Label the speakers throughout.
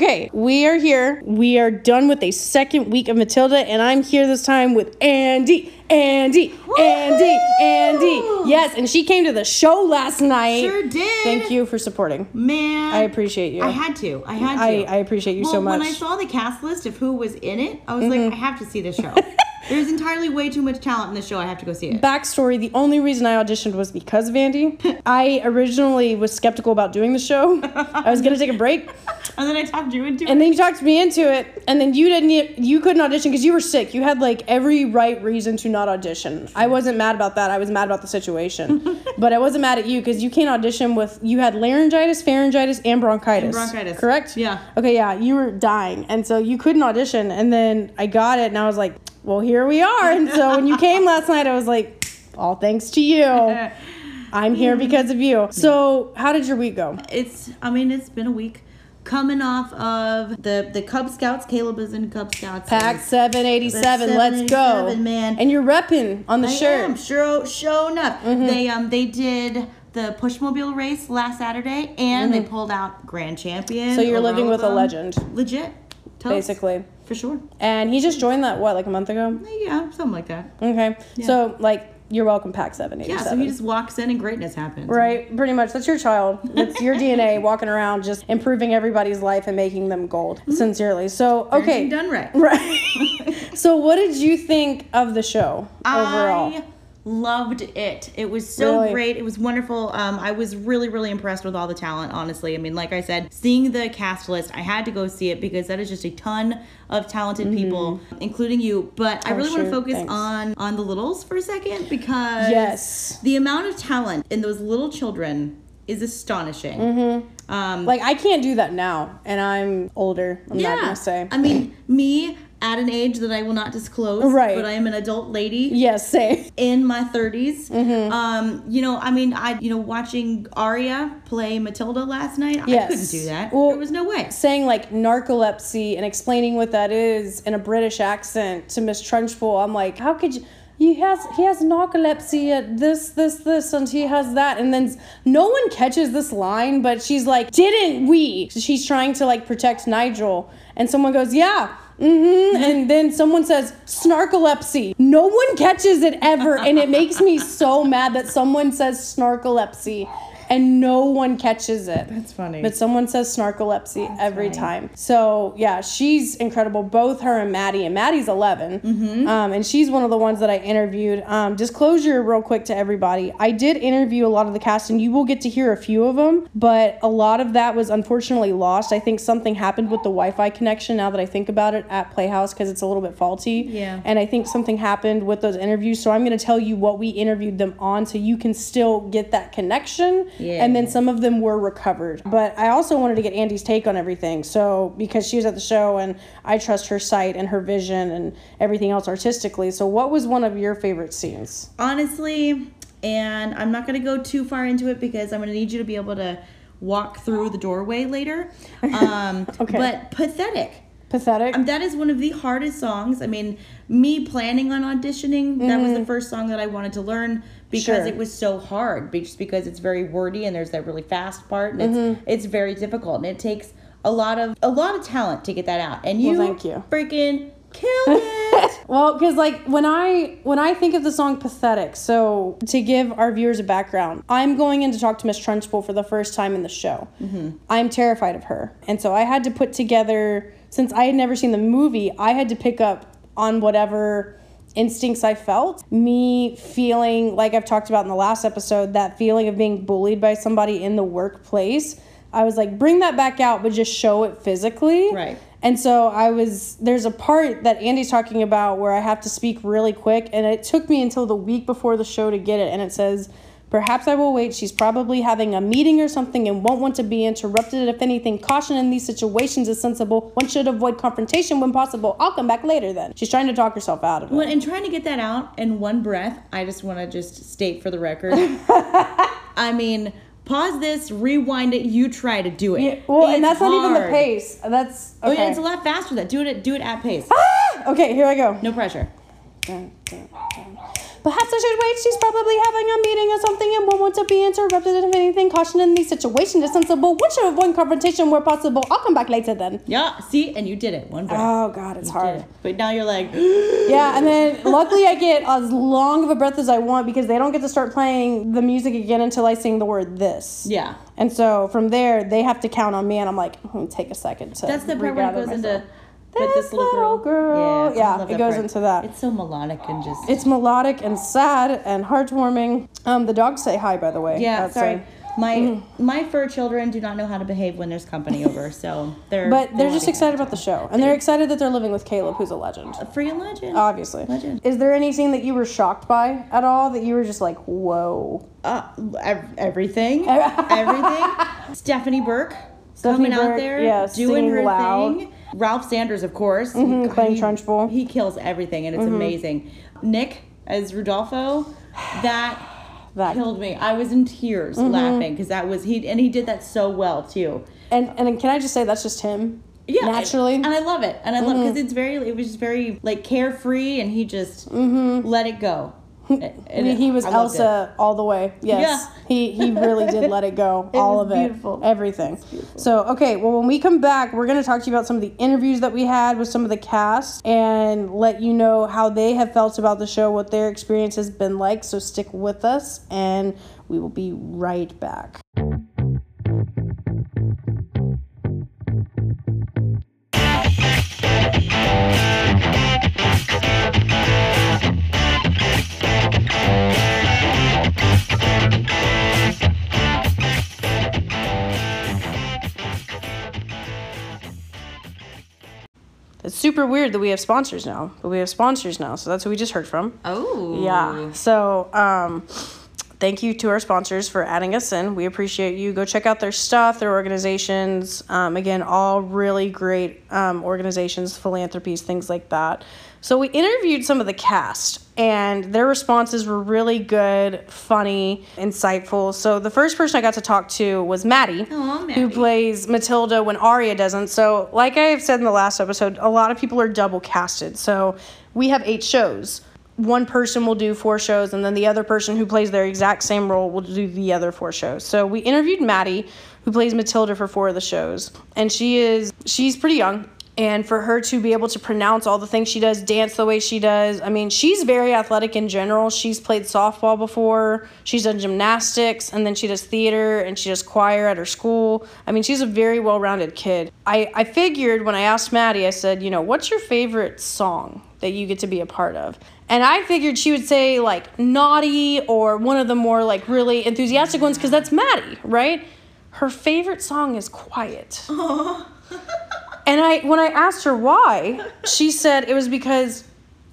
Speaker 1: Okay, we are here. We are done with a second week of Matilda, and I'm here this time with Andy, Andy, Andy, Andy. Yes, and she came to the show last night.
Speaker 2: Sure did.
Speaker 1: Thank you for supporting.
Speaker 2: Man.
Speaker 1: I appreciate you.
Speaker 2: I had to. I had to.
Speaker 1: I, I appreciate you
Speaker 2: well,
Speaker 1: so much. Mm-hmm.
Speaker 2: when I saw the cast list of who was in it, I was like, I have to see the show. There's entirely way too much talent in this show. I have to go see it.
Speaker 1: Backstory: The only reason I auditioned was because of Andy. I originally was skeptical about doing the show. I was gonna take a break,
Speaker 2: And then I talked you into
Speaker 1: and
Speaker 2: it.
Speaker 1: And then you talked me into it, and then you didn't. You couldn't audition because you were sick. You had like every right reason to not audition. I wasn't mad about that. I was mad about the situation, but I wasn't mad at you because you can't audition with. You had laryngitis, pharyngitis, and bronchitis.
Speaker 2: bronchitis.
Speaker 1: Correct.
Speaker 2: Yeah.
Speaker 1: Okay. Yeah. You were dying, and so you couldn't audition. And then I got it, and I was like, "Well, here we are." And so when you came last night, I was like, "All thanks to you." I'm here because of you. So, how did your week go?
Speaker 2: It's. I mean, it's been a week. Coming off of the the Cub Scouts, Caleb is in Cub Scouts.
Speaker 1: Pack 787, let's go.
Speaker 2: 787, man.
Speaker 1: And you're repping on the
Speaker 2: I
Speaker 1: shirt. Mm-hmm.
Speaker 2: am sure, sure enough. They um they did the Pushmobile race last Saturday, and they pulled out grand champion.
Speaker 1: Mm-hmm. So you're living with a legend,
Speaker 2: Legit.
Speaker 1: Basically.
Speaker 2: For sure.
Speaker 1: And he just joined that, what, like a month ago?
Speaker 2: Yeah, something like that.
Speaker 1: Okay. So, like, you're welcome, Pack 787.
Speaker 2: Yeah, so he just walks in and greatness happens.
Speaker 1: Right, pretty much. That's your child. It's your DNA walking around, just improving everybody's life and making them gold. Mm-hmm. Sincerely. So, okay.
Speaker 2: Parenting done right.
Speaker 1: Right. so, what did you think of the show overall?
Speaker 2: I loved it. It was so
Speaker 1: Really?
Speaker 2: great. It was wonderful. Um, I was really, really impressed with all the talent, honestly. I mean, like I said, seeing the cast list, I had to go see it because that is just a ton of talented people, including you. But I
Speaker 1: Mm-hmm. Oh,
Speaker 2: really want to focus
Speaker 1: Thanks.
Speaker 2: on on the littles for a second because
Speaker 1: Yes.
Speaker 2: the amount of talent in those little children is astonishing.
Speaker 1: Mm-hmm.
Speaker 2: Um,
Speaker 1: Like, I can't do that now, and I'm older. I'm not going to say.
Speaker 2: I mean, me at an age that I will not disclose,
Speaker 1: Right.
Speaker 2: but I am an adult lady
Speaker 1: yes, say.
Speaker 2: in my 30s.
Speaker 1: Mm-hmm.
Speaker 2: Um, you know, I mean, I, you know, watching Arya play Matilda last night, I couldn't do that.
Speaker 1: Well-
Speaker 2: there was no way.
Speaker 1: saying like narcolepsy and explaining what that is in a British accent to Miss Trunchbull, I'm like, how could you? He has he has narcolepsy at this this this and he has that and then no one catches this line but she's like didn't we she's trying to like protect Nigel and someone goes yeah mm-hmm. And then someone says snarkolepsy. No one catches it ever and it makes me so mad that someone says snarkolepsy and no one catches it
Speaker 2: That's funny.
Speaker 1: but someone says snarkolepsy every time. So yeah, she's incredible. Both her and Maddie, and Maddie's 11,
Speaker 2: Mm-hmm.
Speaker 1: um, and she's one of the ones that I interviewed. Um, disclosure, real quick to everybody, I did interview a lot of the cast, and you will get to hear a few of them. But a lot of that was unfortunately lost. I think something happened with the Wi-Fi connection. Now that I think about it, at Playhouse because it's a little bit faulty.
Speaker 2: Yeah.
Speaker 1: And I think something happened with those interviews. So I'm going to tell you what we interviewed them on, so you can still get that connection.
Speaker 2: Yeah.
Speaker 1: And then some of them were recovered. But I also wanted to get Andy's take on everything. So because she was at the show and I trust her sight and her vision and everything else artistically. So what was one of your favorite scenes?
Speaker 2: Honestly, and I'm not going to go too far into it because I'm going to need you to be able to walk through the doorway later. Um,
Speaker 1: Okay.
Speaker 2: But pathetic.
Speaker 1: Pathetic.
Speaker 2: Um, that is one of the hardest songs. I mean, me planning on auditioning, that was the first song that I wanted to learn because
Speaker 1: Mm-hmm. Sure.
Speaker 2: it was so hard. Just because it's very wordy and there's that really fast part, and it's
Speaker 1: Mm-hmm.
Speaker 2: it's very difficult, and it takes a lot of a lot of talent to get that out. And you,
Speaker 1: thank you.
Speaker 2: freaking killed it.
Speaker 1: Well, because like when I when I think of the song "Pathetic," so to give our viewers a background, I'm going in to talk to Miss Trunchbull for the first time in the show. I'm terrified of her, and so I had to put together since I had never seen the movie, I had to pick up on whatever instincts I felt. Me feeling like I've talked about in the last episode, that feeling of being bullied by somebody in the workplace. I was like, bring that back out, but just show it physically.
Speaker 2: Right.
Speaker 1: And so I was there's a part that Andy's talking about where I have to speak really quick and it took me until the week before the show to get it and it says Perhaps I will wait. She's probably having a meeting or something and won't want to be interrupted. If anything, caution in these situations is sensible. One should avoid confrontation when possible. I'll come back later then. She's trying to talk herself out of it.
Speaker 2: When, and trying to get that out in one breath, I just want to just state for the record. I mean, pause this, rewind it. You try to do it.
Speaker 1: Yeah, well, and
Speaker 2: It's
Speaker 1: that's not even the
Speaker 2: hard.
Speaker 1: pace. That's
Speaker 2: Oh,
Speaker 1: okay.
Speaker 2: yeah, it's a lot faster. Than that do it. Do it at pace. Ah!
Speaker 1: okay, here I go.
Speaker 2: No pressure.
Speaker 1: Perhaps I should wait. She's probably having a meeting or something and won't want to be interrupted if anything. Caution in these situations is sensible. One should avoid confrontation where possible. I'll come back later then.
Speaker 2: Yeah, see, and you did it. One breath.
Speaker 1: Oh God, it's
Speaker 2: Did
Speaker 1: hard.
Speaker 2: it. But now you're like,
Speaker 1: Yeah, and then luckily I get as long of a breath as I want because they don't get to start playing the music again until I sing the word this.
Speaker 2: yeah.
Speaker 1: And so from there, they have to count on me, and I'm like, "Hmm, take a second to.
Speaker 2: That's the part where it goes
Speaker 1: myself.
Speaker 2: into. But this little girl.
Speaker 1: girl.
Speaker 2: I
Speaker 1: Yeah, it goes
Speaker 2: part.
Speaker 1: into that.
Speaker 2: It's so melodic and just.
Speaker 1: It's melodic and sad and heartwarming. Um, the dogs say hi, by the way.
Speaker 2: yeah, sorry. My
Speaker 1: Mm-hmm.
Speaker 2: my fur children do not know how to behave when there's company over, so they're.
Speaker 1: But
Speaker 2: they
Speaker 1: they're just excited about the show, and they're excited that they're living with Caleb, who's a legend.
Speaker 2: A free legend.
Speaker 1: Obviously.
Speaker 2: Legend.
Speaker 1: Is there anything that you were shocked by at all that you were just like, whoa?
Speaker 2: Uh, ev- everything. everything. Stephanie Burke
Speaker 1: Stephanie
Speaker 2: coming out there,
Speaker 1: yeah,
Speaker 2: doing her
Speaker 1: loud.
Speaker 2: thing. Ralph Sanders, of course,
Speaker 1: Mhm, playing
Speaker 2: he,
Speaker 1: Trunchbull.
Speaker 2: He kills everything, and it's
Speaker 1: Mm-hmm.
Speaker 2: amazing. Nick as Rudolpho, that
Speaker 1: That
Speaker 2: killed me. I was in tears
Speaker 1: Mm-hmm.
Speaker 2: laughing because that was he, and he did that so well too.
Speaker 1: and and can I just say that's just him?
Speaker 2: Yeah,
Speaker 1: naturally.
Speaker 2: and, and I love it, and I love
Speaker 1: Mm-hmm.
Speaker 2: because it's very, it was just very like carefree, and he just let it go.
Speaker 1: He, he was. Elsa all the way. Yes.
Speaker 2: Yeah.
Speaker 1: He he really did let it go. all
Speaker 2: was
Speaker 1: of it.
Speaker 2: beautiful.
Speaker 1: Everything. So, okay, well when we come back, we're going to talk to you about some of the interviews that we had with some of the cast and let you know how they have felt about the show, what their experience has been like. So, stick with us and we will be right back. Super weird that we have sponsors now, but we have sponsors now. So that's who we just heard from.
Speaker 2: Oh,
Speaker 1: Yeah. So, um, thank you to our sponsors for adding us in. We appreciate you. Go check out their stuff, their organizations. Um, again, all really great um, organizations, philanthropies, things like that. So, we interviewed some of the cast, and their responses were really good, funny, insightful. So, the first person I got to talk to was Maddie, oh,
Speaker 2: Aw,
Speaker 1: who plays Matilda when Arya doesn't. So, like I have said in the last episode, a lot of people are double casted. So, we have eight shows one person will do four shows and then the other person who plays their exact same role will do the other four shows so we interviewed maddie who plays matilda for four of the shows and she is she's pretty young and for her to be able to pronounce all the things she does dance the way she does i mean she's very athletic in general she's played softball before she's done gymnastics and then she does theater and she does choir at her school i mean she's a very well-rounded kid i, I figured when i asked maddie i said you know what's your favorite song that you get to be a part of. And I figured she would say like naughty or one of the more like really enthusiastic ones because that's Maddie, right? Her favorite song is Quiet. and I when I asked her why, she said it was because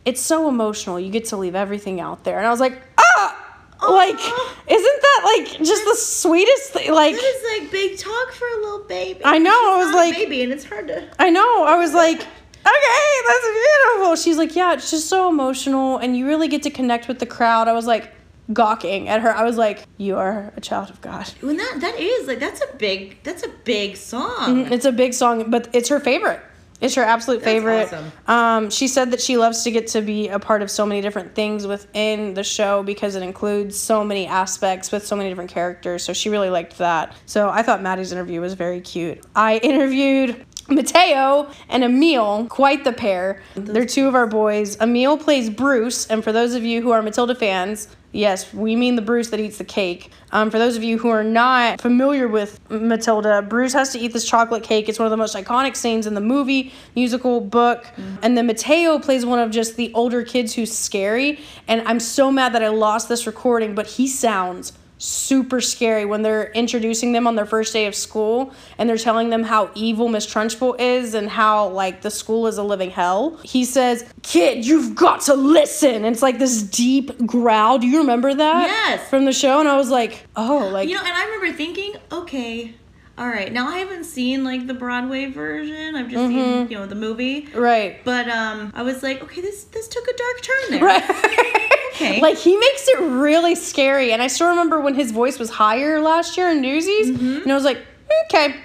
Speaker 1: it's so emotional. You get to leave everything out there. And I was like, ah! Like, isn't that like just the sweetest thing? Like,
Speaker 2: That is like big talk for a little baby.
Speaker 1: I know, I was like-
Speaker 2: baby, and it's hard to.
Speaker 1: I know. I was like, okay, that's beautiful. She's like, yeah, it's just so emotional, and you really get to connect with the crowd. I was like, gawking at her. I was like, you are a child of God.
Speaker 2: When that that is like that's a big that's a big song.
Speaker 1: It's a big song, but it's her favorite. It's her absolute favorite.
Speaker 2: awesome.
Speaker 1: Um, she said that she loves to get to be a part of so many different things within the show because it includes so many aspects with so many different characters. So she really liked that. So I thought Maddie's interview was very cute. I interviewed Mateo and Emil, quite the pair. They're two of our boys. Emil plays Bruce, and for those of you who are Matilda fans, yes, we mean the Bruce that eats the cake. Um, for those of you who are not familiar with Matilda, Bruce has to eat this chocolate cake. It's one of the most iconic scenes in the movie, musical, book. And then Mateo plays one of just the older kids who's scary. And I'm so mad that I lost this recording, but he sounds super scary when they're introducing them on their first day of school and they're telling them how evil Miss Trunchbull is and how like the school is a living hell. He says, "Kid, you've got to listen." And it's like this deep growl. Do you remember that?
Speaker 2: Yes.
Speaker 1: From the show and I was like, "Oh, like
Speaker 2: You know, and I remember thinking, okay, all right. Now I haven't seen like the Broadway version. I've just
Speaker 1: Mm-hmm.
Speaker 2: seen you know the movie.
Speaker 1: right."
Speaker 2: But um, I was like, okay, this this took a dark turn there.
Speaker 1: Right.
Speaker 2: Okay.
Speaker 1: Like he makes it really scary. And I still remember when his voice was higher last year in Newsies.
Speaker 2: Mm-hmm.
Speaker 1: And I was like, okay.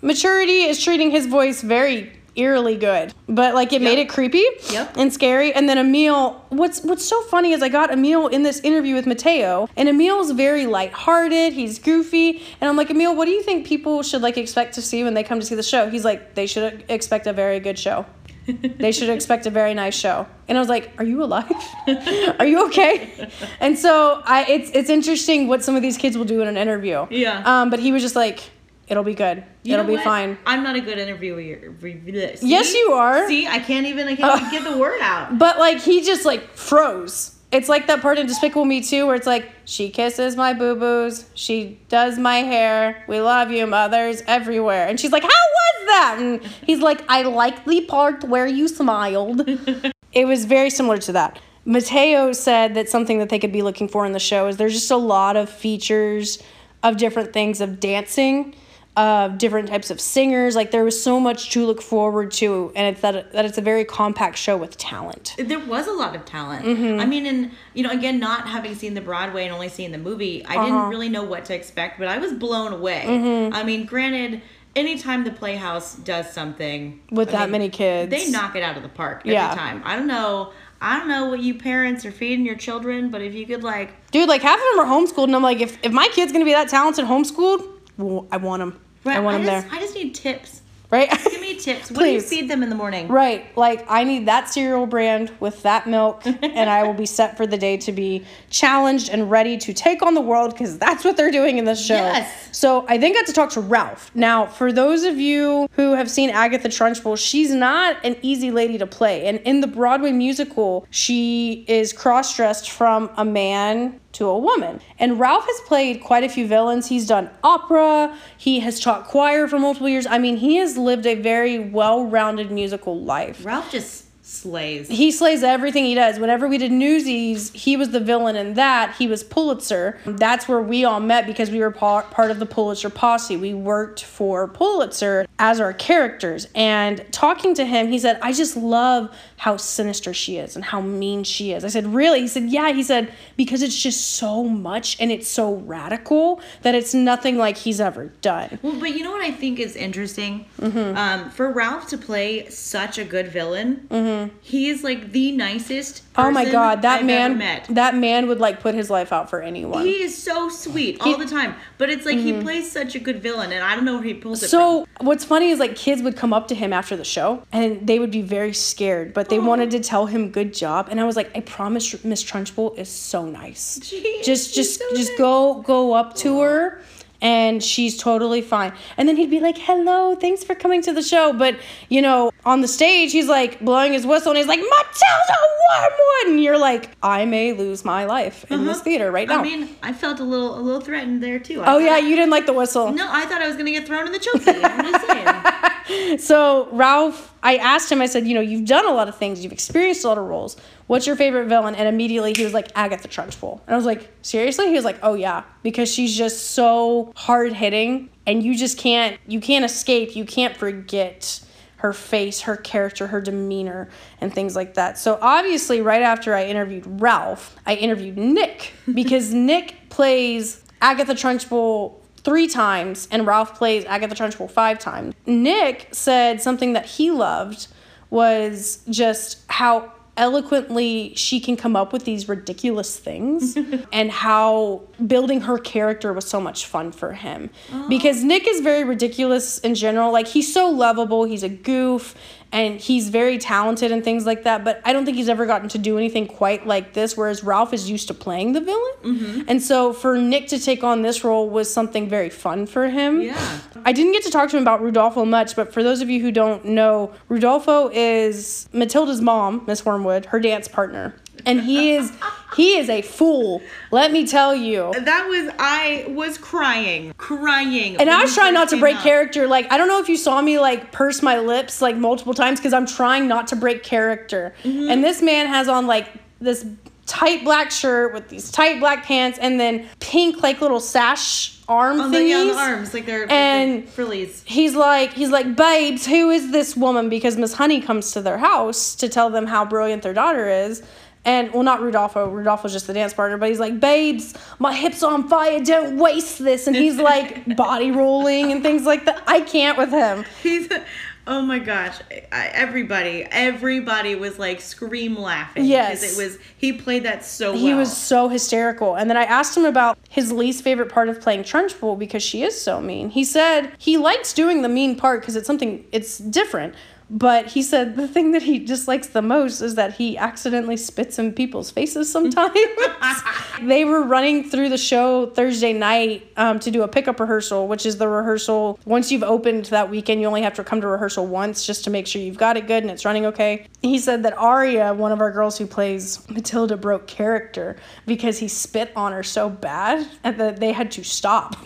Speaker 1: Maturity is treating his voice very eerily good, but like it made it creepy
Speaker 2: Yep.
Speaker 1: and scary. And then Emil, what's what's so funny is I got Emil in this interview with Mateo, and Emil's very lighthearted. He's goofy, and I'm like, Emil, what do you think people should like expect to see when they come to see the show? He's like, they should expect a very good show. they should expect a very nice show. And I was like, "Are you alive? Are you okay?" And so I, it's it's interesting what some of these kids will do in an interview.
Speaker 2: Yeah.
Speaker 1: Um, but he was just like, "It'll be good.
Speaker 2: You
Speaker 1: It'll be
Speaker 2: what?
Speaker 1: fine."
Speaker 2: I'm not a good interviewer. See?
Speaker 1: Yes, you are.
Speaker 2: See, I can't even. I can't even get the word out.
Speaker 1: But like he just like froze. It's like that part in Despicable Me 2, where it's like she kisses my boo boos, she does my hair, we love you, mothers everywhere, and she's like, "How was that?" And he's like, "I like the part where you smiled." it was very similar to that. Mateo said that something that they could be looking for in the show is there's just a lot of features of different things of dancing of different types of singers like there was so much to look forward to and it's that, that it's a very compact show with talent
Speaker 2: There was a lot of talent.
Speaker 1: Mm-hmm.
Speaker 2: I mean, and you know, again, not having seen the Broadway and only seeing the movie, I
Speaker 1: Uh-huh.
Speaker 2: didn't really know what to expect, but I was blown away.
Speaker 1: Mm-hmm.
Speaker 2: I mean, granted, anytime the Playhouse does something
Speaker 1: with
Speaker 2: I
Speaker 1: that
Speaker 2: mean,
Speaker 1: many kids
Speaker 2: they knock it out of the park every
Speaker 1: Yeah.
Speaker 2: time. I don't know. I don't know what you parents are feeding your children, but if you could like,
Speaker 1: dude like half of them are homeschooled and i'm like if, if my kid's gonna be that talented homeschooled well, i want him i want them
Speaker 2: just,
Speaker 1: there
Speaker 2: I just need tips.
Speaker 1: right
Speaker 2: Give me tips. What do you feed them in the morning?
Speaker 1: Right. Like I need that cereal brand with that milk and I will be set for the day to be challenged and ready to take on the world because that's what they're doing in this show.
Speaker 2: Yes.
Speaker 1: So I then got to talk to Ralph. Now, for those of you who have seen Agatha Trunchbull, she's not an easy lady to play. And in the Broadway musical, she is cross-dressed from a man to a woman. And Ralph has played quite a few villains. He's done opera, he has taught choir for multiple years. I mean, he has lived a very well-rounded musical life.
Speaker 2: Ralph just slays.
Speaker 1: He slays everything he does. Whenever we did Newsies, he was the villain in that. He was Pulitzer. That's where we all met because we were part of the Pulitzer posse. We worked for Pulitzer as our characters. And talking to him, he said, I just love how sinister she is and how mean she is. I said, Really? He said, Yeah. He said, Because it's just so much and it's so radical that it's nothing like he's ever done.
Speaker 2: Well, but you know what I think is interesting?
Speaker 1: Mm-hmm.
Speaker 2: Um, for Ralph to play such a good villain, he is like the nicest.
Speaker 1: Mm-hmm. Oh my God, that
Speaker 2: I've
Speaker 1: man,
Speaker 2: met.
Speaker 1: that man would like put his life out for anyone.
Speaker 2: He is so sweet all the time, but it's like he plays such a good villain, and I don't know where he pulls it from.
Speaker 1: Mm-hmm. So what's funny is like kids would come up to him after the show and they would be very scared, but they wanted to tell him good job. And I was like, I promise Miss Trunchbull is so nice.
Speaker 2: She-
Speaker 1: just just
Speaker 2: so
Speaker 1: just
Speaker 2: nice.
Speaker 1: go go up to her and she's totally fine. And then he'd be like, "Hello, thanks for coming to the show." But you know, on the stage, he's like blowing his whistle and he's like, "Matilda Wormwood," and you're like, "I may lose my life in this theater right now."
Speaker 2: Uh-huh. I mean, I felt a little a little threatened there too. I
Speaker 1: oh
Speaker 2: thought
Speaker 1: yeah, you didn't like the whistle.
Speaker 2: no, I thought I was gonna get thrown in the chokey. I'm just saying.
Speaker 1: So Ralph, I asked him. I said, you know, you've done a lot of things. You've experienced a lot of roles. What's your favorite villain? And immediately he was like Agatha Trunchbull, and I was like, seriously? He was like, oh yeah, because she's just so hard hitting, and you just can't, you can't escape. You can't forget her face, her character, her demeanor, and things like that. So obviously, right after I interviewed Ralph, I interviewed Nick because Nick plays Agatha Trunchbull three times and Ralph plays Agatha Trunchbull five times. Nick said something that he loved was just how eloquently she can come up with these ridiculous things and how building her character was so much fun for him. Oh. Because Nick is very ridiculous in general. Like he's so lovable. He's a goof and he's very talented and things like that but I don't think he's ever gotten to do anything quite like this whereas Ralph is used to playing the villain mm-hmm. and so for Nick to take on this role was something very fun for him
Speaker 2: Yeah.
Speaker 1: I didn't get to talk to him about Rudolpho much, but for those of you who don't know, Rudolpho is Matilda's mom, Miss Wormwood, her dance partner. And he is he is a fool, let me tell you.
Speaker 2: That was I was crying, crying.
Speaker 1: And I was trying not to break
Speaker 2: up.
Speaker 1: character. Like, I don't know if you saw me like purse my lips like multiple times because I'm trying not to break character.
Speaker 2: Mm-hmm.
Speaker 1: And this man has on like this tight black shirt with these tight black pants and then pink like little sash arm
Speaker 2: on
Speaker 1: thingies.
Speaker 2: the, yeah, on the arms, like they're
Speaker 1: And-
Speaker 2: like they're frillies.
Speaker 1: he's like he's like babes who is this woman because miss honey comes to their house to tell them how brilliant their daughter is and well not rudolpho oh, rudolpho's just the dance partner but he's like babes my hips on fire don't waste this and he's like body rolling and things like that i can't with him
Speaker 2: He's Oh my gosh! I, everybody, everybody was like scream laughing.
Speaker 1: Yes.
Speaker 2: because it was he played that so well.
Speaker 1: He was so hysterical. And then I asked him about his least favorite part of playing Trunchbull because she is so mean. He said he likes doing the mean part because it's something, it's different. But he said the thing that he dislikes the most is that he accidentally spits in people's faces sometimes. they were running through the show Thursday night um, to do a pickup rehearsal, which is the rehearsal. Once you've opened that weekend, you only have to come to rehearsal once just to make sure you've got it good and it's running okay. He said that Aria, one of our girls who plays Matilda, broke character because he spit on her so bad that they had to stop.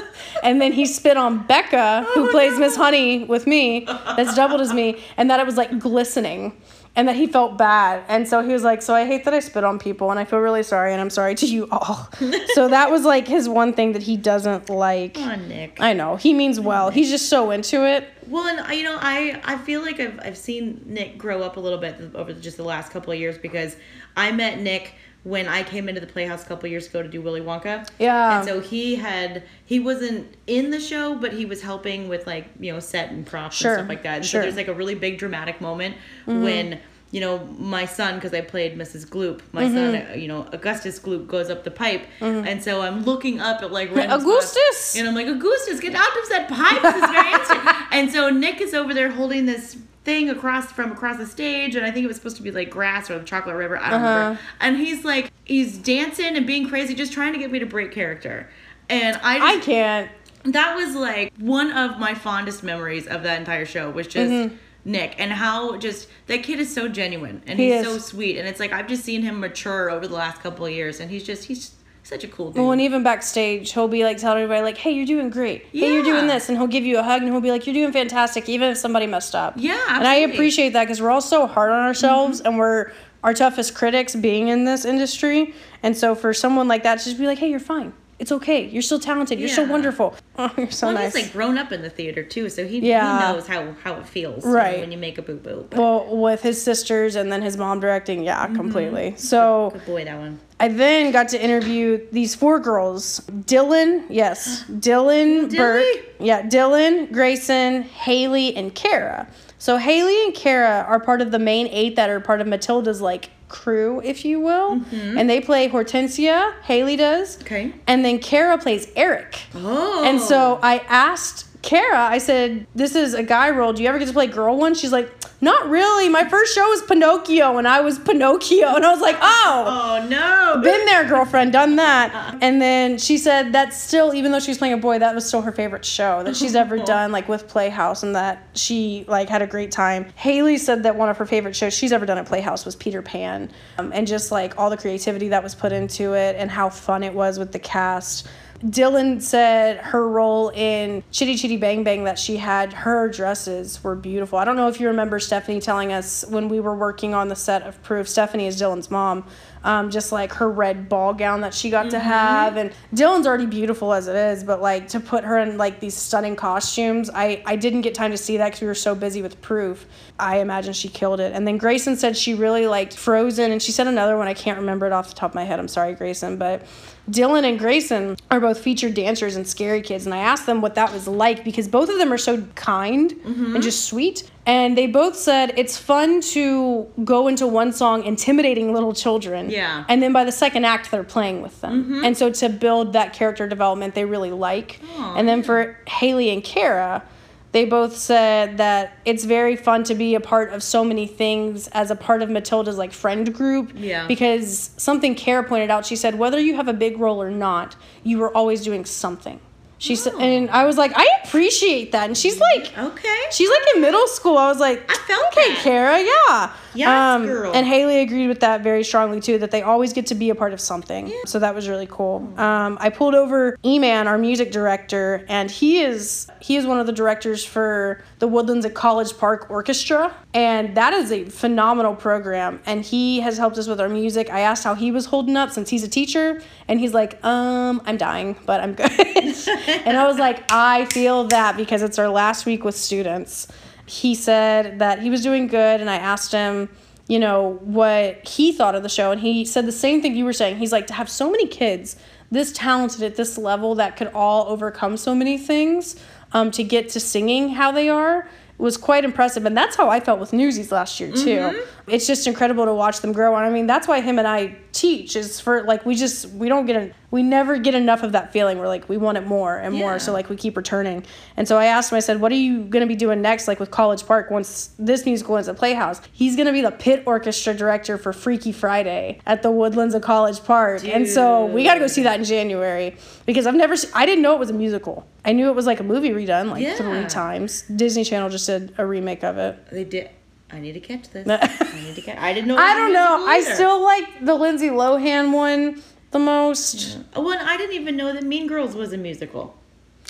Speaker 1: and then he spit on Becca, who plays Miss Honey with me, that's doubled as me, and that it was like glistening. And that he felt bad. And so he was like, So I hate that I spit on people and I feel really sorry and I'm sorry to you all. so that was like his one thing that he doesn't like.
Speaker 2: Come on, Nick.
Speaker 1: I know. He means well. He's just so into it.
Speaker 2: Well, and I- you know, I I feel like I've I've seen Nick grow up a little bit over just the last couple of years because I met Nick when I came into the Playhouse a couple years ago to do Willy Wonka.
Speaker 1: Yeah.
Speaker 2: And so he had he wasn't in the show, but he was helping with like you know set and props
Speaker 1: Sure,
Speaker 2: and stuff like that. And
Speaker 1: sure.
Speaker 2: so there's like a really big dramatic moment when. You know, my son, because I played Mrs. Gloop, my son, uh, you know, Augustus Gloop goes up the pipe. And so I'm looking up at like random spots,
Speaker 1: Augustus!
Speaker 2: and I'm like, Augustus, get out of that pipe. This is very and so Nick is over there holding this thing across from across the stage, and I think it was supposed to be like grass or the chocolate river. I don't remember. Uh-huh. And he's like, he's dancing and being crazy, just trying to get me to break character. And I
Speaker 1: I can't.
Speaker 2: that was like one of my fondest memories of that entire show was just mm-hmm. Nick and how just that kid is so genuine and
Speaker 1: He
Speaker 2: he's
Speaker 1: is.
Speaker 2: so sweet and it's like I've just seen him mature over the last couple of years and he's just he's such a cool dude.
Speaker 1: Well, and even backstage, he'll be like telling everybody, like, hey, you're doing great. Hey, you're doing this. And he'll give you a hug and he'll be like, you're doing fantastic, even if somebody messed up.
Speaker 2: Yeah,
Speaker 1: And I.
Speaker 2: Mm-hmm.
Speaker 1: appreciate that because we're all so hard on ourselves and we're our toughest critics being in this industry. And so for someone like that to just be like, hey, you're fine. It's okay. You're still talented. You're so wonderful. Oh, you're so
Speaker 2: well,
Speaker 1: nice.
Speaker 2: he's like grown up in the theater too, so he,
Speaker 1: Yeah.
Speaker 2: he knows how, how it feels you know,
Speaker 1: Right.
Speaker 2: when you make a boo boo.
Speaker 1: well, with his sisters and then his mom directing, yeah, mm-hmm. completely. So
Speaker 2: Good boy, that one.
Speaker 1: I then got to interview these four girls Dylan, yes, Dylan,
Speaker 2: Dilly.
Speaker 1: Burke, yeah, Dylan, Grayson, Haley, and Kara. So Haley and Kara are part of the main eight that are part of Matilda's like crew, if you will. Mm-hmm. And they play Hortensia, Haley does.
Speaker 2: Okay.
Speaker 1: And then Kara plays Eric.
Speaker 2: Oh.
Speaker 1: And so oh. I asked Kara, I said, This is a guy role. Do you ever get to play girl one? She's like, Not really. My first show was Pinocchio, and I was Pinocchio. And I was like, Oh,
Speaker 2: Oh no.
Speaker 1: been there, girlfriend, done that. And then she said that's still, even though she was playing a boy, that was still her favorite show that she's ever done, like with Playhouse, and that she like had a great time. Haley said that one of her favorite shows she's ever done at Playhouse was Peter Pan, um, and just like all the creativity that was put into it and how fun it was with the cast. Dylan said her role in Chitty Chitty Bang Bang that she had, her dresses were beautiful. I don't know if you remember Stephanie telling us when we were working on the set of Proof. Stephanie is Dylan's mom. Um, just like her red ball gown that she got to have, and Dylan's already beautiful as it is, but like to put her in like these stunning costumes, I I didn't get time to see that because we were so busy with Proof. I imagine she killed it. And then Grayson said she really liked Frozen, and she said another one I can't remember it off the top of my head. I'm sorry, Grayson, but Dylan and Grayson are both featured dancers in Scary Kids, and I asked them what that was like because both of them are so kind and just sweet. And they both said it's fun to go into one song intimidating little children.
Speaker 2: Yeah.
Speaker 1: And then by the second act, they're playing with them. Mm-hmm. And so to build that character development, they really like. and then for Haley and Kara, they both said that it's very fun to be a part of so many things as a part of Matilda's like friend group.
Speaker 2: Yeah.
Speaker 1: Because something Kara pointed out, she said whether you have a big role or not, you were always doing something. She said, and I was like, I appreciate that. And she's like,
Speaker 2: Okay.
Speaker 1: She's like in middle school. I was like,
Speaker 2: I felt
Speaker 1: okay,
Speaker 2: that.
Speaker 1: Kara, yeah.
Speaker 2: Yes, girl.
Speaker 1: And Haley agreed with that very strongly too, that they always get to be a part of something. Yeah. So that was really cool. Um, I pulled over Eman, our music director, and he is he is one of the directors for the Woodlands at College Park Orchestra, and that is a phenomenal program. And he has helped us with our music. I asked how he was holding up since he's a teacher, and he's like, um, I'm dying, but I'm good. and I was like, I feel that because it's our last week with students. He said that he was doing good, and I asked him, you know, what he thought of the show, and he said the same thing you were saying. He's like, to have so many kids this talented at this level that could all overcome so many things um, to get to singing how they are was quite impressive. And that's how I felt with Newsies last year, too. It's just incredible to watch them grow. And I mean, that's why him and I teach is for like, we just, we don't get, a, we never get enough of that feeling. We're like, we want it more and more. So like, we keep returning. And so I asked him, I said, what are you going to be doing next? Like with College Park, once this musical ends at Playhouse, he's going to be the pit orchestra director for Freaky Friday at the Woodlands of College Park. And so we got to go see that in January because I've never, I didn't know it was a musical. I knew it was like a movie redone like
Speaker 2: Yeah.
Speaker 1: three times. Disney Channel just did a remake of it.
Speaker 2: They did. I need to catch this. I need to catch. I didn't know.
Speaker 1: I don't know. I still like the Lindsay Lohan one the most.
Speaker 2: Oh, and I didn't even know that Mean Girls was a musical.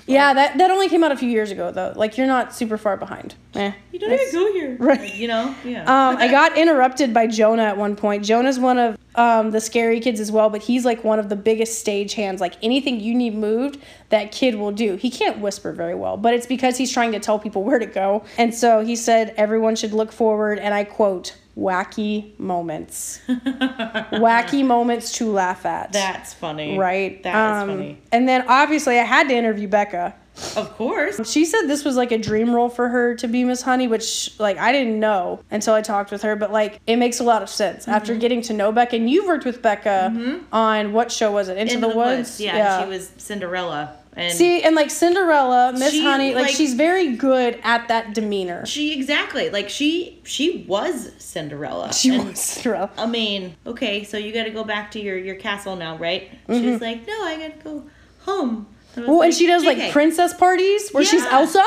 Speaker 1: Yeah, that that only came out a few years ago though. Like you're not super far behind. Eh.
Speaker 2: You don't even go here.
Speaker 1: Right.
Speaker 2: You know. Yeah.
Speaker 1: Um, I got interrupted by Jonah at one point. Jonah's one of um, the scary kids as well, but he's like one of the biggest stage hands. Like anything you need moved, that kid will do. He can't whisper very well, but it's because he's trying to tell people where to go. And so he said everyone should look forward, and I quote, wacky moments. wacky moments to laugh at.
Speaker 2: That's funny.
Speaker 1: right?
Speaker 2: That is
Speaker 1: Um,
Speaker 2: funny.
Speaker 1: And then obviously I had to interview Becca.
Speaker 2: Of course.
Speaker 1: She said this was like a dream role for her to be Miss Honey, which like I didn't know until I talked with her, but like it makes a lot of sense
Speaker 2: Mm-hmm.
Speaker 1: after getting to know Becca. And you've worked with Becca on what show was it? Into,
Speaker 2: Into
Speaker 1: the, Woods.
Speaker 2: Yeah, She was Cinderella. And
Speaker 1: See, and like Cinderella, Miss Honey, like,
Speaker 2: like-
Speaker 1: she's very good at that demeanor.
Speaker 2: she exactly like she she was Cinderella.
Speaker 1: She
Speaker 2: And,
Speaker 1: was Cinderella.
Speaker 2: I mean, okay, so you got to go back to your your castle now, right?
Speaker 1: Mm-hmm.
Speaker 2: She's like, no, I got to go home. Was
Speaker 1: Well, and she does like princess parties where she's Elsa,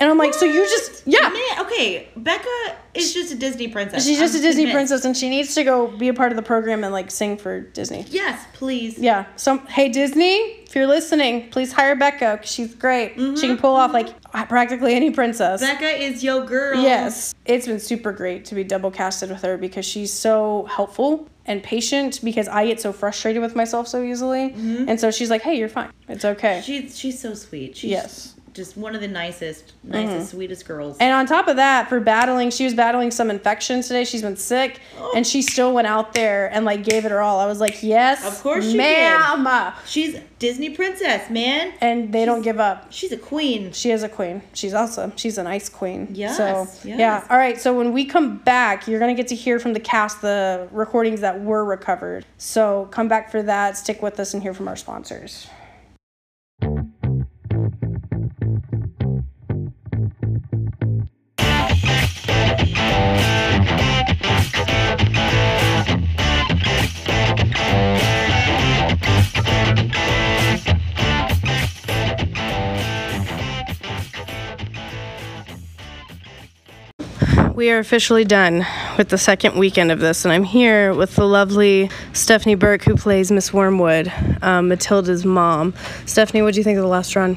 Speaker 1: and I'm like, so you
Speaker 2: What?
Speaker 1: just yeah.
Speaker 2: Man, okay, Becca is just a Disney princess.
Speaker 1: She's just
Speaker 2: I'm
Speaker 1: a Disney
Speaker 2: convinced.
Speaker 1: princess, and she needs to go be a part of the program and like sing for Disney.
Speaker 2: Yes, please.
Speaker 1: Yeah. So, hey, Disney, if you're listening, please hire Becca 'cause she's great. She can mm-hmm, pull off mm-hmm. like practically any princess.
Speaker 2: Becca is your girl.
Speaker 1: Yes. It's been super great to be double casted with her because she's so helpful and patient because I get so frustrated with myself so easily. Mm-hmm. And so she's like, hey, you're fine. It's okay.
Speaker 2: She's she's so sweet. She's
Speaker 1: Yes.
Speaker 2: Just one of the nicest, mm-hmm. nicest, sweetest girls.
Speaker 1: And on top of that, for battling, she was battling some infections today. She's been sick, oh. and she still went out there and like gave it her all. I was like, yes,
Speaker 2: Of course she did. She's Disney princess, man.
Speaker 1: And they don't give up.
Speaker 2: She's a queen.
Speaker 1: She is a queen. She's awesome. She's an ice queen.
Speaker 2: Yes,
Speaker 1: So
Speaker 2: yes.
Speaker 1: yeah. All right. So when we come back, you're gonna get to hear from the cast the recordings that were recovered. So come back for that. Stick with us and hear from our sponsors. We are officially done with the second weekend of this, and I'm here with the lovely Stephanie Burke, who plays Miss Wormwood, um, Matilda's mom. Stephanie, what do you think of the last run?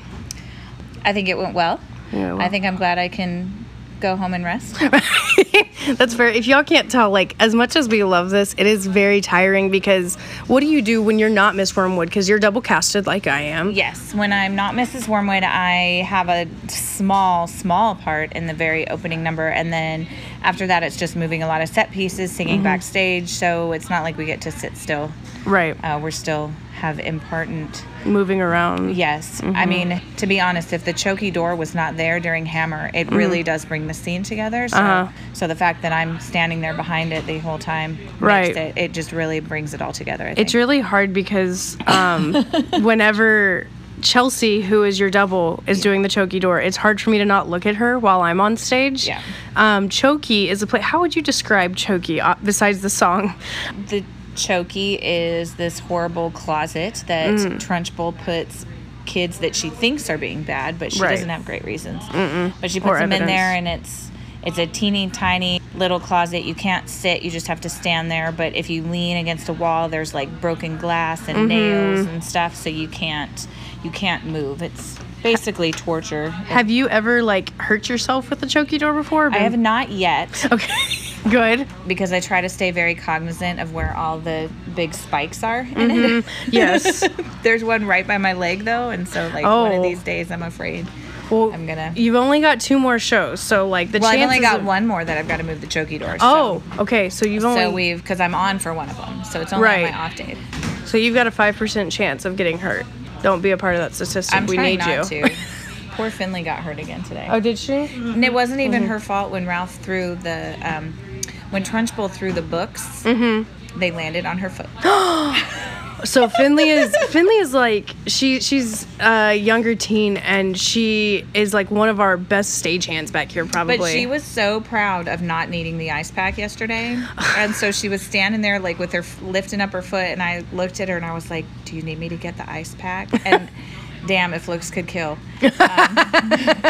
Speaker 3: I think it went well.
Speaker 1: Yeah, well.
Speaker 3: I think I'm glad I can go home and rest.
Speaker 1: That's fair. If y'all can't tell, like, as much as we love this, it is very tiring because what do you do when you're not Miss Wormwood? Because you're double casted like I am.
Speaker 3: yes, when I'm not Mrs. Wormwood, I have a small, small part in the very opening number, and then after that, it's just moving a lot of set pieces, singing
Speaker 1: Mm-hmm.
Speaker 3: backstage. So it's not like we get to sit still.
Speaker 1: Right.
Speaker 3: Uh, we're still have important.
Speaker 1: Moving around.
Speaker 3: Yes,
Speaker 1: Mm-hmm.
Speaker 3: I mean to be honest, if the chokey door was not there during Hammer, it really does bring the scene together. So,
Speaker 1: Mm. Uh-huh.
Speaker 3: so the fact that I'm standing there behind it the whole time,
Speaker 1: Right.
Speaker 3: it, it just really brings it all together. I think.
Speaker 1: It's really hard because um, whenever Chelsea, who is your double, is doing the Chokey door, it's hard for me to not look at her while I'm on stage.
Speaker 3: Yeah.
Speaker 1: Um, Chokey is a play. How would you describe Chokey uh, besides the song?
Speaker 3: the Chokey is this horrible closet that
Speaker 1: Mm.
Speaker 3: Trunchbull puts kids that she thinks are being bad, but she
Speaker 1: Right.
Speaker 3: doesn't have great reasons. But she puts
Speaker 1: Or
Speaker 3: them in there, and it's it's a teeny tiny little closet. You can't sit; you just have to stand there. But if you lean against a wall, there's like broken glass and
Speaker 1: Mm-hmm.
Speaker 3: nails and stuff, so you can't you can't move. It's basically torture.
Speaker 1: Have you ever like hurt yourself with the Chokey door before?
Speaker 3: I have not yet.
Speaker 1: Okay. Good.
Speaker 3: because I try to stay very cognizant of where all the big spikes are in
Speaker 1: Mm-hmm.
Speaker 3: it.
Speaker 1: Yes.
Speaker 3: There's one right by my leg though, and so like one
Speaker 1: Oh.
Speaker 3: of these days I'm afraid
Speaker 1: Well,
Speaker 3: I'm gonna.
Speaker 1: You've only got two more shows, so like the chance.
Speaker 3: Well, I've only got
Speaker 1: of-
Speaker 3: one more that I've got to move the chokey door.
Speaker 1: Oh, okay. So you've only
Speaker 3: so we've because I'm on for one of them, so it's only
Speaker 1: Right.
Speaker 3: on my off day.
Speaker 1: so you've got a five percent chance of getting hurt. Don't be a part of that statistic.
Speaker 3: I'm
Speaker 1: we
Speaker 3: trying
Speaker 1: need
Speaker 3: not
Speaker 1: you.
Speaker 3: to. Poor Finley got hurt again today.
Speaker 1: Oh, did she?
Speaker 3: And it wasn't even her fault when Ralph threw the um, when Trunchbull threw the books. They landed on her foot.
Speaker 1: So Finley is Finley is like she she's a younger teen and she is like one of our best stage hands back here probably.
Speaker 3: But she was so proud of not needing the ice pack yesterday, and so she was standing there like with her lifting up her foot, and I looked at her and I was like, "Do you need me to get the ice pack?" And damn, if looks could kill, um,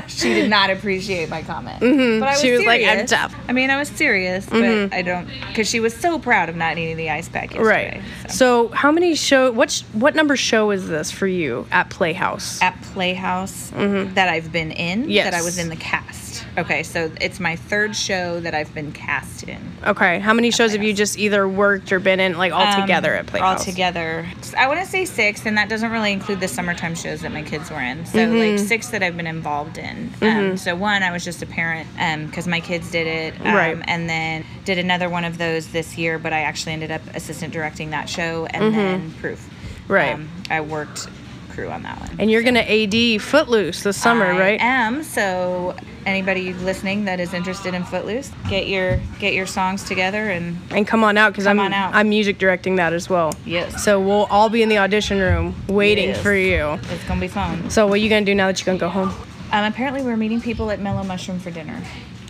Speaker 3: she did not appreciate my comment. But I was
Speaker 1: Mm-hmm. She was like, "I'm tough."
Speaker 3: I mean, I was serious, but I don't because she was so proud of not needing the ice pack yesterday.
Speaker 1: right.
Speaker 3: so.
Speaker 1: So how many show what sh- what number show is this for you at Playhouse?
Speaker 3: at Playhouse that I've been in.
Speaker 1: Mm-hmm. Yes.
Speaker 3: That I was in the cast. Okay, so it's my third show that I've been cast in.
Speaker 1: Okay. How many shows have you just either worked or been in like all
Speaker 3: Um,
Speaker 1: together at Playhouse?
Speaker 3: All together. I want to say six, and that doesn't really include the summertime shows that my kids were in. So
Speaker 1: Mm-hmm.
Speaker 3: like six that I've been involved in. Um, so one, I was just a parent because my kids did it. Um,
Speaker 1: Right.
Speaker 3: And then did another one of those this year, but I actually ended up assistant directing that show, and
Speaker 1: Mm-hmm.
Speaker 3: then Proof.
Speaker 1: Right.
Speaker 3: Um, I worked crew on that one.
Speaker 1: And you're gonna AD Footloose this summer,
Speaker 3: I
Speaker 1: right?
Speaker 3: I am. So anybody listening that is interested in Footloose, get your get your songs together and
Speaker 1: And come on out because I'm
Speaker 3: on out.
Speaker 1: I'm music directing that as well.
Speaker 3: Yes.
Speaker 1: So we'll all be in the audition room waiting
Speaker 3: Yes.
Speaker 1: for you.
Speaker 3: it's gonna be fun.
Speaker 1: So what are you gonna do now that you're gonna go home?
Speaker 3: Um, apparently we're meeting people at Mellow Mushroom for dinner.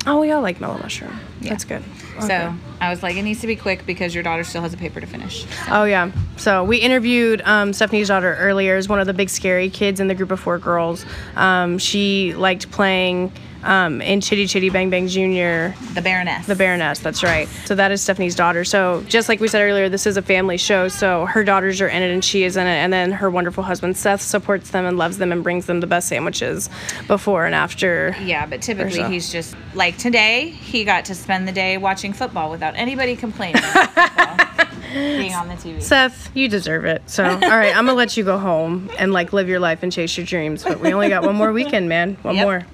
Speaker 1: Oh, we all like mellow mushroom. That's good.
Speaker 3: So I was like, it needs to be quick because your daughter still has a paper to finish.
Speaker 1: Oh yeah. So we interviewed um, Stephanie's daughter earlier as one of the big scary kids in the group of four girls. Um, she liked playing um, in Chitty Chitty Bang Bang Junior.
Speaker 3: The Baroness.
Speaker 1: The Baroness, that's right. So that is Stephanie's daughter. So just like we said earlier, this is a family show. So her daughters are in it and she is in it. And then her wonderful husband Seth supports them and loves them and brings them the best sandwiches before and after.
Speaker 3: Yeah, but typically
Speaker 1: so.
Speaker 3: he's just like today. He got to spend the day watching football without anybody complaining. being on the TV.
Speaker 1: Seth, you deserve it. So, all right, I'm gonna let you go home and like live your life and chase your dreams. But we only got one more weekend, man. One
Speaker 3: Yep.
Speaker 1: more.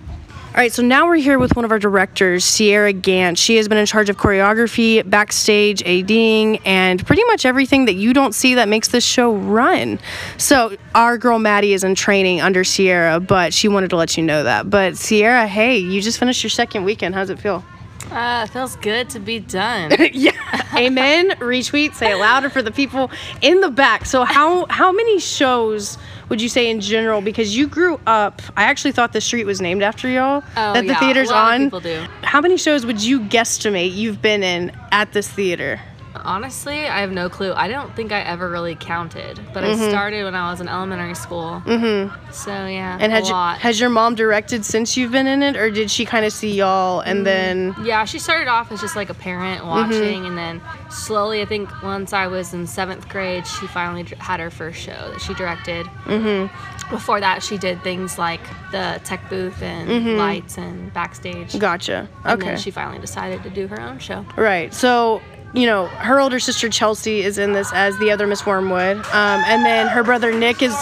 Speaker 1: All right, so now we're here with one of our directors, Sierra Gant. She has been in charge of choreography, backstage, ADing, and pretty much everything that you don't see that makes this show run. So, our girl Maddie is in training under Sierra, but she wanted to let you know that. But, Sierra, hey, you just finished your second weekend. How's it feel?
Speaker 4: Uh, it feels good to be done.
Speaker 1: yeah. Amen. Retweet. Say it louder for the people in the back. So how how many shows would you say in general? Because you grew up. I actually thought the street was named after y'all.
Speaker 4: Oh,
Speaker 1: that the
Speaker 4: yeah,
Speaker 1: theater's on.
Speaker 4: people do.
Speaker 1: How many shows would you guesstimate you've been in at this theater?
Speaker 4: Honestly, I have no clue. I don't think I ever really counted, but I started when I was in elementary school. Mm-hmm. So yeah,
Speaker 1: And
Speaker 4: a
Speaker 1: has your,
Speaker 4: lot.
Speaker 1: has your mom directed since you've been in it, or did she kind of see y'all and then?
Speaker 4: yeah, she started off as just like a parent watching, and then slowly, I think once I was in seventh grade, she finally had her first show that she directed. Mm-hmm. Before that, she did things like the tech booth and lights and backstage.
Speaker 1: Gotcha.
Speaker 4: And
Speaker 1: Okay.
Speaker 4: then she finally decided to do her own show.
Speaker 1: Right. So, you know, her older sister Chelsea is in this as the other Miss Wormwood. Um, and then her brother Nick is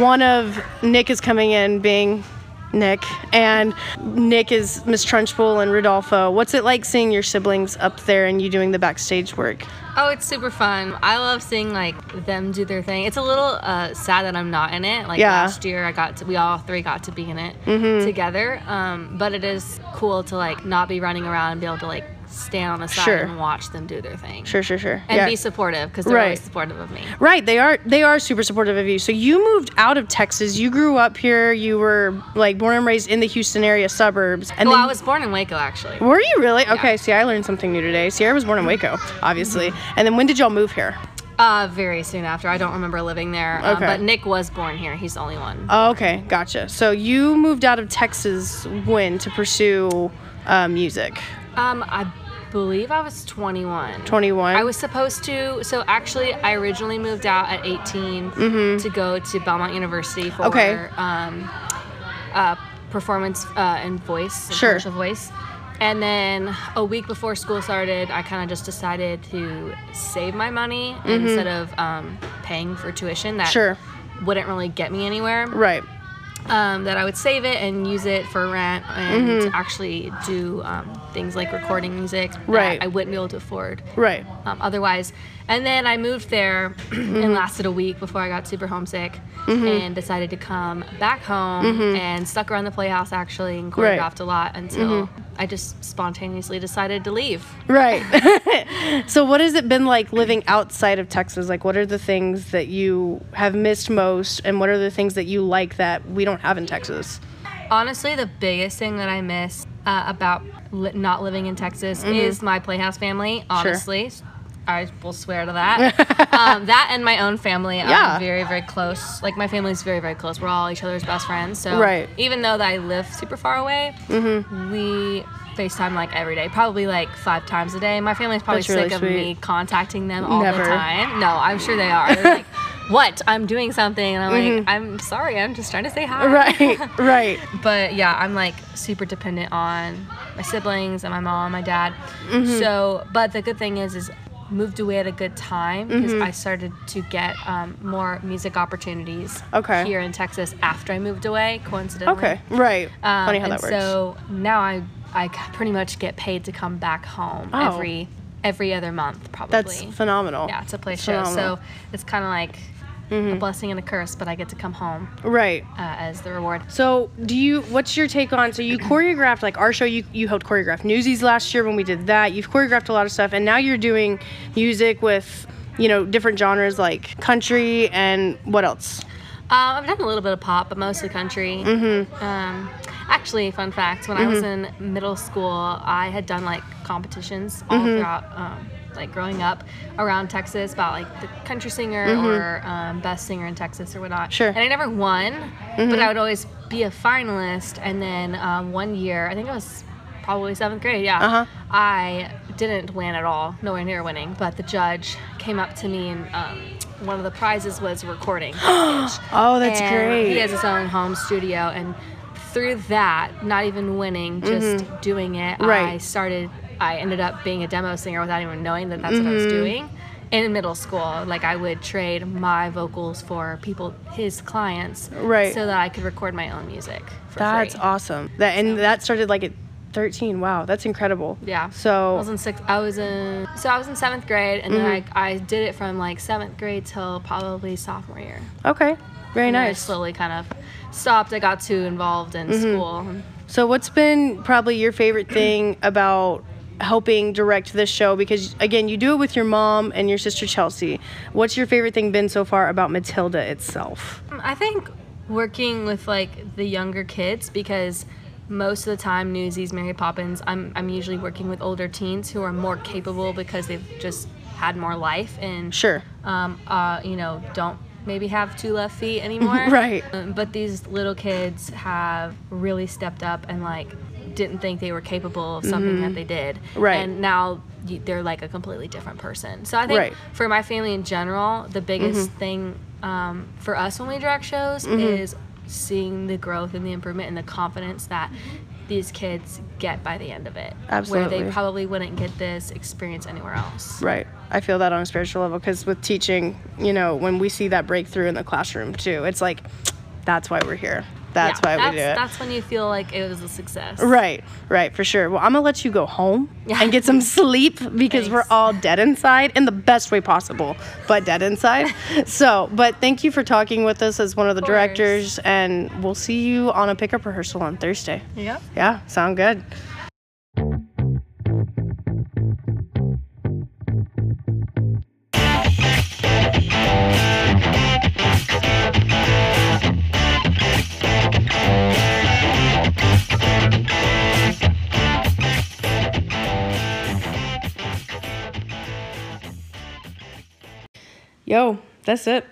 Speaker 1: one of Nick is coming in being Nick, and Nick is Miss Trunchbull and Rudolpho. What's it like seeing your siblings up there and you doing the backstage work?
Speaker 4: Oh, it's super fun. I love seeing like them do their thing. It's a little uh, sad that I'm not in it. Like
Speaker 1: Yeah.
Speaker 4: last year, I got to, we all three got to be in it
Speaker 1: Mm-hmm.
Speaker 4: together. Um, but it is cool to like not be running around and be able to like stand on the side
Speaker 1: Sure.
Speaker 4: and watch them do their thing.
Speaker 1: Sure, sure, sure.
Speaker 4: And
Speaker 1: yeah.
Speaker 4: be supportive because they're
Speaker 1: Right.
Speaker 4: always supportive of me.
Speaker 1: Right, they are they are super supportive of you. So you moved out of Texas. You grew up here. You were like born and raised in the Houston area suburbs. And
Speaker 4: well, I was born in Waco actually.
Speaker 1: Were you really? Okay, see, I learned something new today. Sierra was born in Waco, obviously.
Speaker 4: Mm-hmm.
Speaker 1: And then when did y'all move here?
Speaker 4: Uh, very soon after. I don't remember living there. Um,
Speaker 1: Okay.
Speaker 4: but Nick was born here. He's the only one.
Speaker 1: Oh, okay, gotcha. So you moved out of Texas when to pursue uh, music?
Speaker 4: Um, I believe I was 21.
Speaker 1: 21?
Speaker 4: I was supposed to. So actually, I originally moved out at 18 to go to Belmont University for
Speaker 1: Mm-hmm. Okay.
Speaker 4: um, uh, performance uh, and voice, and
Speaker 1: Sure.
Speaker 4: commercial voice. And then a week before school started, I kind of just decided to save my money instead of um, paying for tuition that
Speaker 1: Mm-hmm. Sure.
Speaker 4: wouldn't really get me anywhere.
Speaker 1: Right.
Speaker 4: Um, that I would save it and use it for rent and actually do um, things like recording music that
Speaker 1: Right.
Speaker 4: I wouldn't be able to afford
Speaker 1: Right.
Speaker 4: um, otherwise. And then I moved there and lasted a week before I got super homesick and decided to come back home and stuck around the Playhouse actually and
Speaker 1: Right.
Speaker 4: choreographed a lot until I just spontaneously decided to leave.
Speaker 1: Right. so, what has it been like living outside of Texas? Like, what are the things that you have missed most, and what are the things that you like that we don't have in Texas?
Speaker 4: Honestly, the biggest thing that I miss uh, about li- not living in Texas
Speaker 1: Mm-hmm.
Speaker 4: is my Playhouse family. Honestly, I will swear to that. um, that and my own family.
Speaker 1: Yeah.
Speaker 4: I'm very, very close. Like my family is very, very close. We're all each other's best friends. So
Speaker 1: Right.
Speaker 4: even though that I live super far away,
Speaker 1: Mm-hmm.
Speaker 4: we FaceTime like every day, probably like five times a day. My family's probably
Speaker 1: That's really
Speaker 4: sick of
Speaker 1: sweet.
Speaker 4: me contacting them all
Speaker 1: Never.
Speaker 4: the time. No, I'm sure they are. Like, "What? I'm doing something," and I'm like, "I'm sorry. I'm just trying to say hi."
Speaker 1: Mm-hmm. Right. Right.
Speaker 4: but yeah, I'm like super dependent on my siblings and my mom, and my dad.
Speaker 1: Mm-hmm.
Speaker 4: So, but the good thing is, is moved away at a good time because
Speaker 1: Mm-hmm.
Speaker 4: I started to get um, more music opportunities
Speaker 1: Okay.
Speaker 4: here in Texas after I moved away. Coincidentally,
Speaker 1: Okay. Right.
Speaker 4: Um,
Speaker 1: Funny how that works.
Speaker 4: So now I I pretty much get paid to come back home
Speaker 1: Oh.
Speaker 4: every every other month, probably.
Speaker 1: That's phenomenal.
Speaker 4: yeah, to play shows.
Speaker 1: phenomenal.
Speaker 4: So it's kind of like a blessing and a curse, but I get to come home
Speaker 1: Right.
Speaker 4: uh, as the reward.
Speaker 1: So, do you? What's your take on? So, you choreographed like our show. You you helped choreograph Newsies last year when we did that. You've choreographed a lot of stuff, and now you're doing music with, you know, different genres like country and what else?
Speaker 4: Uh, I've done a little bit of pop, but mostly country. Mm-hmm. Um, actually, fun fact: when I was in middle school, I had done like competitions all throughout, um, like growing up around Texas about like the country singer or um, best singer in Texas or whatnot.
Speaker 1: Sure.
Speaker 4: And I never won, but I would always be a finalist. And then um, one year, I think it was probably seventh grade. Yeah.
Speaker 1: Uh-huh.
Speaker 4: I didn't win at all, nowhere near winning. But the judge came up to me and. Um, one of the prizes was recording.
Speaker 1: Oh, that's
Speaker 4: And
Speaker 1: great.
Speaker 4: He has his own home studio, and through that, not even winning, just doing it, I
Speaker 1: Mm-hmm.
Speaker 4: Started. I ended up being a demo singer without even knowing that that's what I was
Speaker 1: Mm-hmm.
Speaker 4: doing. In middle school, like I would trade my vocals for people, his clients,
Speaker 1: Right.
Speaker 4: so that I could record my own music. For
Speaker 1: That's
Speaker 4: free.
Speaker 1: awesome. That and that started like at 13. Wow, that's incredible.
Speaker 4: Yeah. So I
Speaker 1: So
Speaker 4: was in sixth. I was in. So I was in seventh grade, and
Speaker 1: Mm-hmm.
Speaker 4: then I, I did it from like seventh grade till probably sophomore year.
Speaker 1: okay, very
Speaker 4: And then I slowly kind of stopped. I got too involved in
Speaker 1: Mm-hmm.
Speaker 4: school.
Speaker 1: So, what's been probably your favorite thing about helping direct this show? Because again, you do it with your mom and your sister Chelsea. What's your favorite thing been so far about Matilda itself?
Speaker 4: I think working with like the younger kids because most of the time Newsies, Mary Poppins, I'm I'm usually working with older teens who are more capable because they've just had more life and
Speaker 1: Sure.
Speaker 4: um uh you know don't maybe have two left feet anymore.
Speaker 1: Right.
Speaker 4: Um, but these little kids have really stepped up and like didn't think they were capable of something that they did.
Speaker 1: Mm-hmm. Right.
Speaker 4: And now they're like a completely different person. So I think
Speaker 1: Right. Mm-hmm.
Speaker 4: for my family in general, the biggest thing um, for us when we direct shows is seeing the growth and the improvement and the confidence that these kids get by the end of it. Where they probably wouldn't get this experience anywhere else.
Speaker 1: Right. I feel that on a spiritual level because with teaching, you know, when we see that breakthrough in the classroom too, it's like, that's why we're here. That's
Speaker 4: Yeah,
Speaker 1: why
Speaker 4: that's,
Speaker 1: we do it.
Speaker 4: That's when you feel like it was a success.
Speaker 1: Right, right, for sure. Well, I'm gonna let you go home
Speaker 4: Yeah.
Speaker 1: and get some sleep because we're all dead inside in the best way possible, but dead inside. so, but thank you for talking with us as one of the
Speaker 4: course.
Speaker 1: directors, and we'll see you on a pickup rehearsal on Thursday.
Speaker 4: Yep.
Speaker 1: Yeah, sound good. Yo, that's it.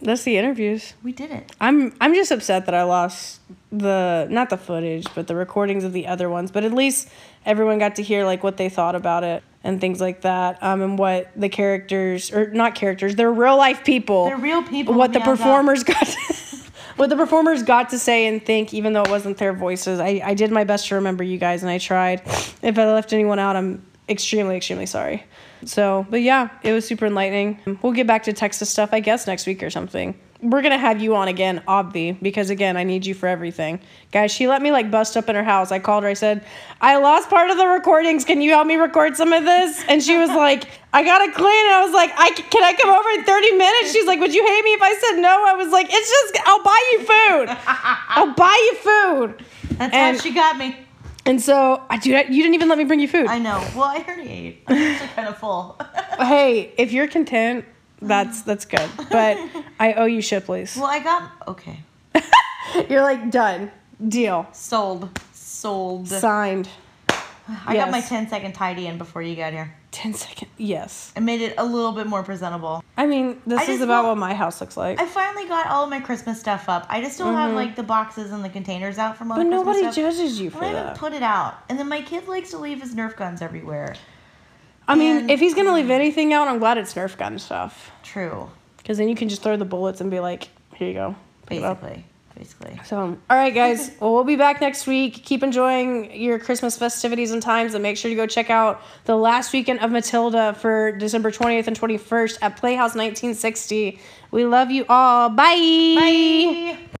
Speaker 1: That's the interviews.
Speaker 2: We did it.
Speaker 1: I'm I'm just upset that I lost the not the footage, but the recordings of the other ones. But at least everyone got to hear like what they thought about it and things like that. Um, and what the characters or not characters, they're real life people.
Speaker 2: They're real people
Speaker 1: What the performers got. To, what the performers got to say and think, even though it wasn't their voices. I I did my best to remember you guys, and I tried. If I left anyone out, I'm extremely extremely sorry. So, but yeah, it was super enlightening. We'll get back to Texas stuff, I guess, next week or something. we're gonna have you on again, obvi, because again, I need you for everything, guys. She let me like bust up in her house. I called her. I said, I lost part of the recordings. Can you help me record some of this? And she was like, I gotta clean. And I was like, I can I come over in thirty minutes? She's like, Would you hate me if I said no? I was like, It's just I'll buy you food. I'll buy you food.
Speaker 2: That's
Speaker 1: And-
Speaker 2: how she got me.
Speaker 1: And so I do. You didn't even let me bring you food.
Speaker 2: I know. Well, I already ate. I'm actually kind of full.
Speaker 1: hey, if you're content, that's that's good. But I owe you Shipley's.
Speaker 2: well, I got okay.
Speaker 1: You're like done. Deal.
Speaker 2: Sold. Sold.
Speaker 1: Signed.
Speaker 2: I got my
Speaker 1: yes.
Speaker 2: 10 second tidy in before you got here.
Speaker 1: 10 second. Yes.
Speaker 2: I made it a little bit more presentable.
Speaker 1: I mean, this
Speaker 2: I
Speaker 1: is about
Speaker 2: want-
Speaker 1: what my house looks like.
Speaker 2: I finally got all of my Christmas stuff up. I just still have like the boxes and the containers out from all
Speaker 1: Mm-hmm. but
Speaker 2: the Christmas
Speaker 1: nobody judges you for
Speaker 2: I haven't
Speaker 1: that.
Speaker 2: put it out. And then my kid likes to leave his Nerf guns everywhere.
Speaker 1: I mean,
Speaker 2: and-
Speaker 1: if he's gonna leave anything out, I'm glad it's Nerf gun stuff.
Speaker 2: True.
Speaker 1: Because then you can just throw the bullets and be like, here you go. Pick it up.
Speaker 2: Basically. Basically.
Speaker 1: So, all right, guys. well, we'll be back next week. Keep enjoying your Christmas festivities and times, and make sure to go check out the last weekend of Matilda for December 20th and 21st at Playhouse 1960. We love you all. Bye.
Speaker 2: Bye.